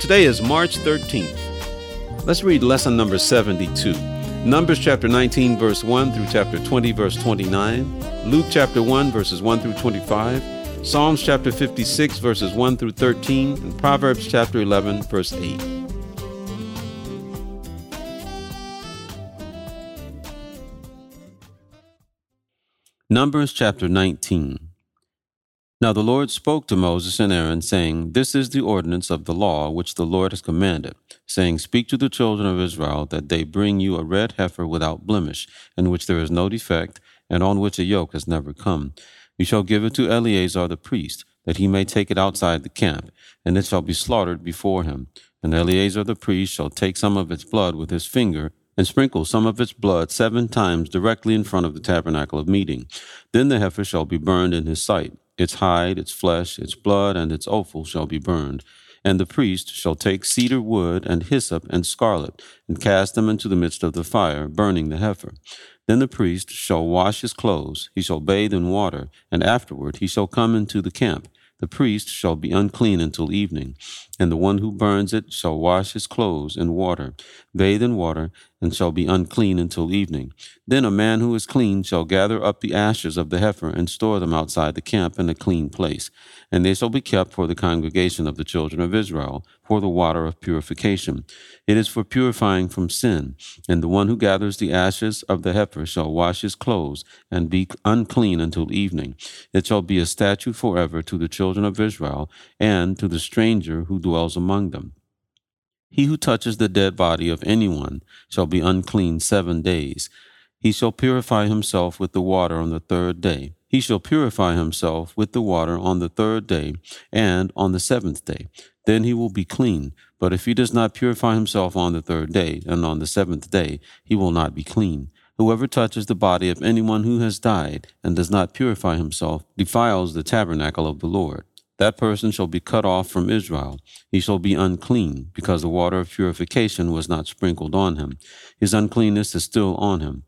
Today is March 13th. Let's read lesson number 72. Numbers chapter 19, verse 1 through chapter 20, verse 29, Luke chapter 1, verses 1 through 25, Psalms chapter 56, verses 1 through 13, and Proverbs chapter 11, verse 8. Numbers chapter 19. Now the Lord spoke to Moses and Aaron, saying, This is the ordinance of the law which the Lord has commanded, saying, Speak to the children of Israel that they bring you a red heifer without blemish, in which there is no defect, and on which a yoke has never come. You shall give it to Eleazar the priest, that he may take it outside the camp, and it shall be slaughtered before him. And Eleazar the priest shall take some of its blood with his finger, and sprinkle some of its blood seven times directly in front of the tabernacle of meeting. Then the heifer shall be burned in his sight its hide, its flesh, its blood, and its offal shall be burned. And the priest shall take cedar wood and hyssop and scarlet, and cast them into the midst of the fire, burning the heifer. Then the priest shall wash his clothes, he shall bathe in water, and afterward he shall come into the camp. The priest shall be unclean until evening, and the one who burns it shall wash his clothes in water, bathe in water, and shall be unclean until evening. Then a man who is clean shall gather up the ashes of the heifer and store them outside the camp in a clean place. And they shall be kept for the congregation of the children of Israel, for the water of purification. It is for purifying from sin. And the one who gathers the ashes of the heifer shall wash his clothes and be unclean until evening. It shall be a statute forever to the children of Israel and to the stranger who dwells among them. He who touches the dead body of anyone shall be unclean seven days. He shall purify himself with the water on the third day. He shall purify himself with the water on the third day and on the seventh day. Then he will be clean. But if he does not purify himself on the third day and on the seventh day, he will not be clean. Whoever touches the body of anyone who has died and does not purify himself defiles the tabernacle of the Lord that person shall be cut off from Israel. He shall be unclean, because the water of purification was not sprinkled on him. His uncleanness is still on him.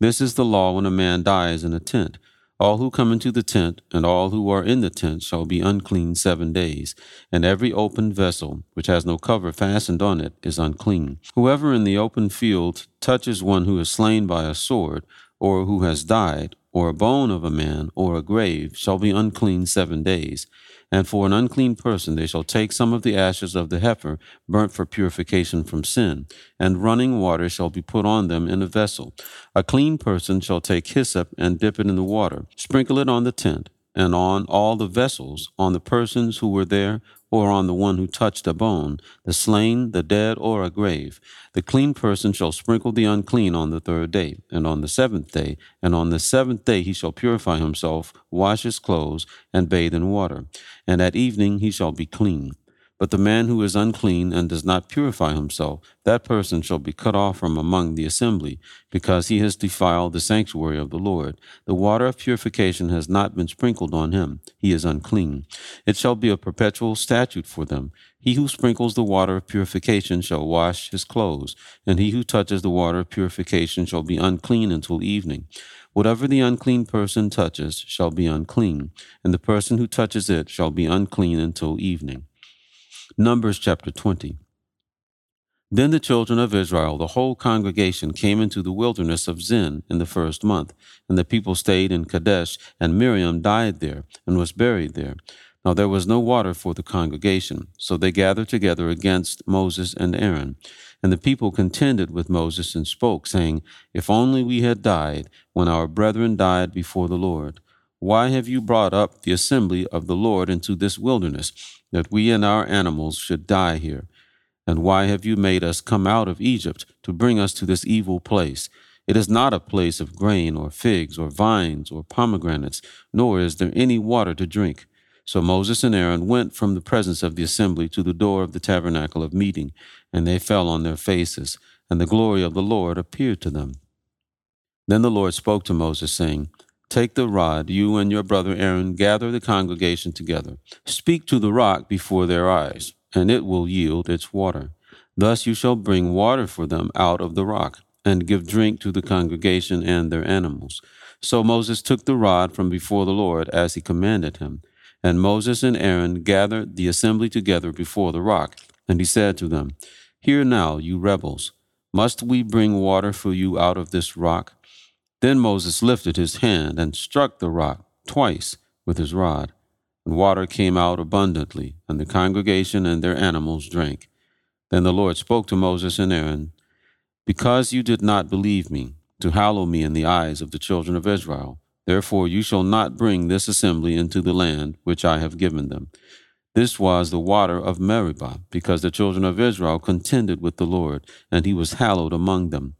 This is the law when a man dies in a tent. All who come into the tent and all who are in the tent shall be unclean seven days, and every open vessel which has no cover fastened on it is unclean. Whoever in the open field touches one who is slain by a sword, or who has died, or a bone of a man, or a grave, shall be unclean seven days. And for an unclean person they shall take some of the ashes of the heifer, burnt for purification from sin, and running water shall be put on them in a vessel. A clean person shall take hyssop and dip it in the water, sprinkle it on the tent, and on all the vessels, on the persons who were there, or on the one who touched a bone, the slain, the dead, or a grave. The clean person shall sprinkle the unclean on the third day, and on the seventh day, and on the seventh day he shall purify himself, wash his clothes, and bathe in water. And at evening he shall be clean. But the man who is unclean and does not purify himself, that person shall be cut off from among the assembly, because he has defiled the sanctuary of the Lord. The water of purification has not been sprinkled on him. He is unclean. It shall be a perpetual statute for them. He who sprinkles the water of purification shall wash his clothes, and he who touches the water of purification shall be unclean until evening. Whatever the unclean person touches shall be unclean, and the person who touches it shall be unclean until evening. Numbers chapter 20. Then the children of Israel, the whole congregation, came into the wilderness of Zin in the first month, and the people stayed in Kadesh, and Miriam died there and was buried there. Now there was no water for the congregation, so they gathered together against Moses and Aaron. And the people contended with Moses and spoke, saying, If only we had died when our brethren died before the Lord. Why have you brought up the assembly of the Lord into this wilderness, that we and our animals should die here? And why have you made us come out of Egypt to bring us to this evil place? It is not a place of grain or figs or vines or pomegranates, nor is there any water to drink. So Moses and Aaron went from the presence of the assembly to the door of the tabernacle of meeting, and they fell on their faces, and the glory of the Lord appeared to them. Then the Lord spoke to Moses, saying, Take the rod, you and your brother Aaron, gather the congregation together. Speak to the rock before their eyes, and it will yield its water. Thus you shall bring water for them out of the rock, and give drink to the congregation and their animals. So Moses took the rod from before the Lord, as he commanded him. And Moses and Aaron gathered the assembly together before the rock. And he said to them, Hear now, you rebels, must we bring water for you out of this rock? Then Moses lifted his hand and struck the rock twice with his rod, and water came out abundantly, and the congregation and their animals drank. Then the Lord spoke to Moses and Aaron, Because you did not believe me, to hallow me in the eyes of the children of Israel, therefore you shall not bring this assembly into the land which I have given them. This was the water of Meribah, because the children of Israel contended with the Lord, and he was hallowed among them.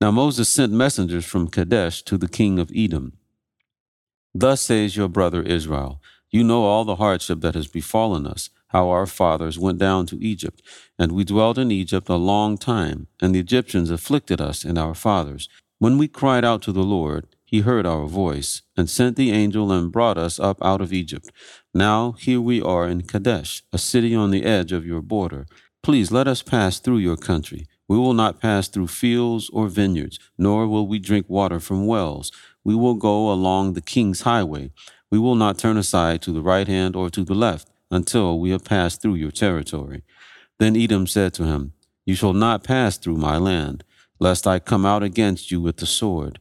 Now Moses sent messengers from Kadesh to the king of Edom. Thus says your brother Israel, You know all the hardship that has befallen us, how our fathers went down to Egypt, and we dwelt in Egypt a long time, and the Egyptians afflicted us and our fathers. When we cried out to the Lord, he heard our voice, and sent the angel and brought us up out of Egypt. Now here we are in Kadesh, a city on the edge of your border. Please let us pass through your country. We will not pass through fields or vineyards, nor will we drink water from wells. We will go along the king's highway. We will not turn aside to the right hand or to the left until we have passed through your territory. Then Edom said to him, You shall not pass through my land, lest I come out against you with the sword.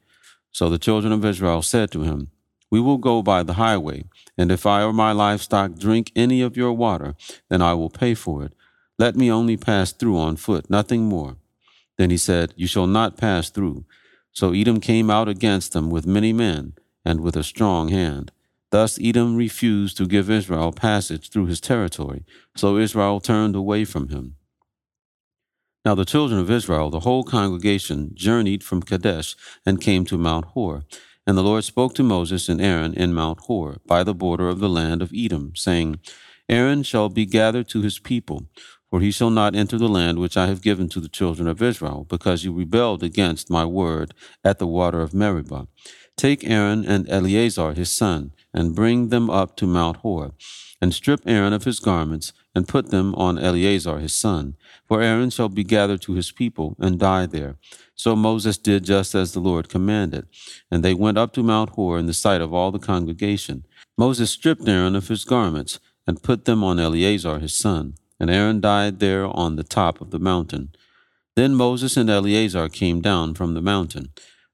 So the children of Israel said to him, We will go by the highway, and if I or my livestock drink any of your water, then I will pay for it. Let me only pass through on foot, nothing more. Then he said, You shall not pass through. So Edom came out against them with many men and with a strong hand. Thus Edom refused to give Israel passage through his territory, so Israel turned away from him. Now the children of Israel, the whole congregation, journeyed from Kadesh and came to Mount Hor. And the Lord spoke to Moses and Aaron in Mount Hor, by the border of the land of Edom, saying, Aaron shall be gathered to his people, for he shall not enter the land which I have given to the children of Israel, because you rebelled against my word at the water of Meribah. Take Aaron and Eleazar his son, and bring them up to Mount Hor, and strip Aaron of his garments, and put them on Eleazar his son. For Aaron shall be gathered to his people, and die there. So Moses did just as the Lord commanded. And they went up to Mount Hor in the sight of all the congregation. Moses stripped Aaron of his garments, and put them on Eleazar his son and Aaron died there on the top of the mountain. Then Moses and Eleazar came down from the mountain.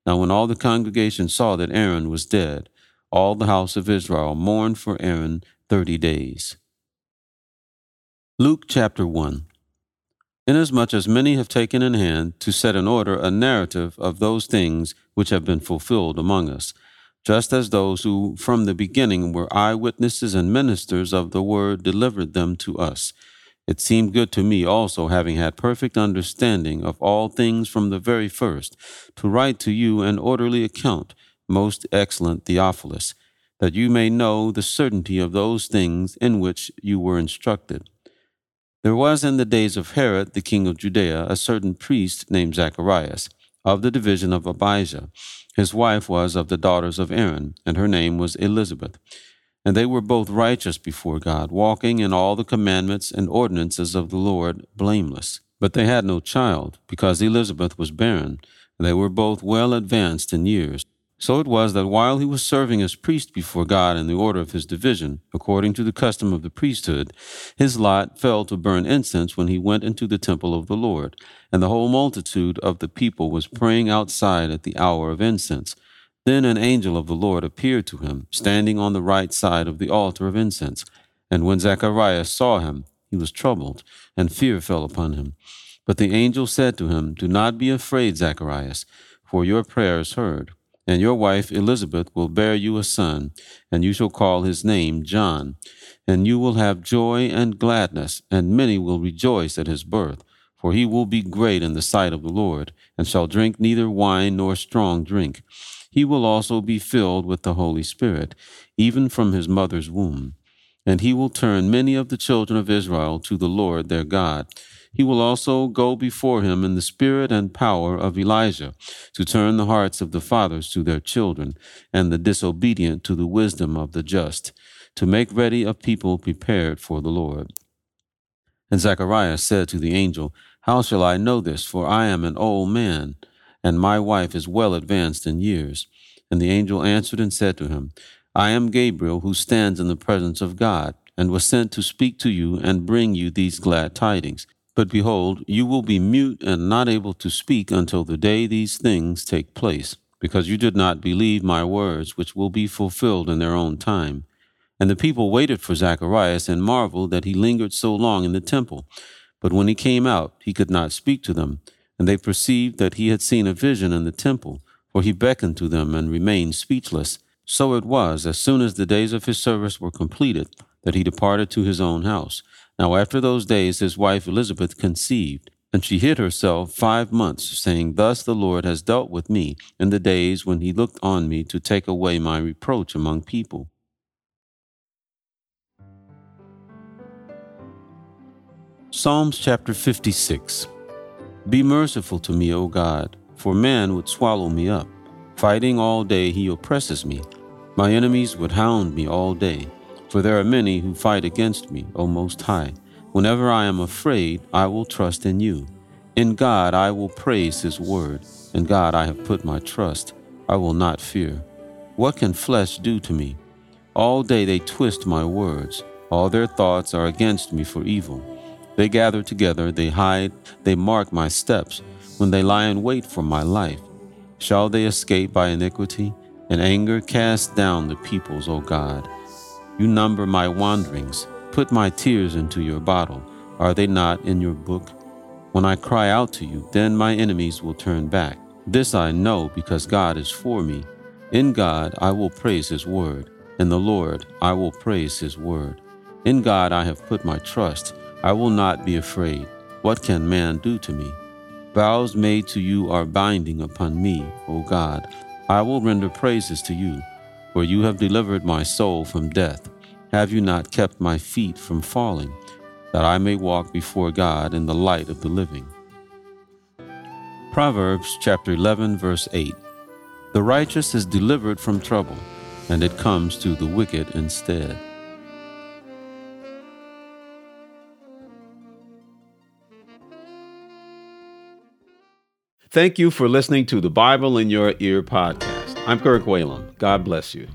Now, when all the congregation saw that Aaron was dead, all the house of Israel mourned for Aaron thirty days. Luke chapter 1 Inasmuch as many have taken in hand to set in order a narrative of those things which have been fulfilled among us, just as those who from the beginning were eyewitnesses and ministers of the word delivered them to us. It seemed good to me also, having had perfect understanding of all things from the very first, to write to you an orderly account, most excellent Theophilus, that you may know the certainty of those things in which you were instructed. There was in the days of Herod the king of Judea a certain priest named Zacharias, of the division of Abijah. His wife was of the daughters of Aaron, and her name was Elizabeth. And they were both righteous before God, walking in all the commandments and ordinances of the Lord blameless. But they had no child, because Elizabeth was barren, and they were both well advanced in years. So it was that while he was serving as priest before God in the order of his division, according to the custom of the priesthood, his lot fell to burn incense when he went into the temple of the Lord. And the whole multitude of the people was praying outside at the hour of incense. Then an angel of the Lord appeared to him, standing on the right side of the altar of incense. And when Zacharias saw him, he was troubled, and fear fell upon him. But the angel said to him, Do not be afraid, Zacharias, for your prayer is heard. And your wife Elizabeth will bear you a son, and you shall call his name John. And you will have joy and gladness, and many will rejoice at his birth. For he will be great in the sight of the Lord, and shall drink neither wine nor strong drink he will also be filled with the Holy Spirit, even from his mother's womb. and he will turn many of the children of Israel to the Lord their God. He will also go before him in the spirit and power of Elijah, to turn the hearts of the fathers to their children, and the disobedient to the wisdom of the just, to make ready a people prepared for the Lord. And Zacharias said to the angel, How shall I know this? For I am an old man, and my wife is well advanced in years. And the angel answered and said to him, I am Gabriel, who stands in the presence of God, and was sent to speak to you and bring you these glad tidings. But behold, you will be mute and not able to speak until the day these things take place, because you did not believe my words, which will be fulfilled in their own time. And the people waited for Zacharias and marveled that he lingered so long in the temple. But when he came out, he could not speak to them, and they perceived that he had seen a vision in the temple, for he beckoned to them and remained speechless. So it was, as soon as the days of his service were completed, that he departed to his own house. Now after those days his wife Elizabeth conceived, and she hid herself five months, saying, Thus the Lord has dealt with me in the days when he looked on me to take away my reproach among people. Psalms chapter 56 Be merciful to me, O God, for man would swallow me up. Fighting all day, he oppresses me. My enemies would hound me all day. For there are many who fight against me, O Most High. Whenever I am afraid, I will trust in you. In God I will praise his word. In God I have put my trust. I will not fear. What can flesh do to me? All day they twist my words. All their thoughts are against me for evil. They gather together, they hide, they mark my steps. When they lie in wait for my life, shall they escape by iniquity? In anger cast down the peoples, O God. You number my wanderings. Put my tears into your bottle. Are they not in your book? When I cry out to you, then my enemies will turn back. This I know because God is for me. In God I will praise his word. In the Lord I will praise his word. In God I have put my trust. I will not be afraid. What can man do to me? Vows made to you are binding upon me, O God. I will render praises to you for you have delivered my soul from death. Have you not kept my feet from falling, that I may walk before God in the light of the living? Proverbs chapter 11, verse 8 The righteous is delivered from trouble, and it comes to the wicked instead. Thank you for listening to the Bible in Your Ear podcast. I'm Kirk Whalum. God bless you.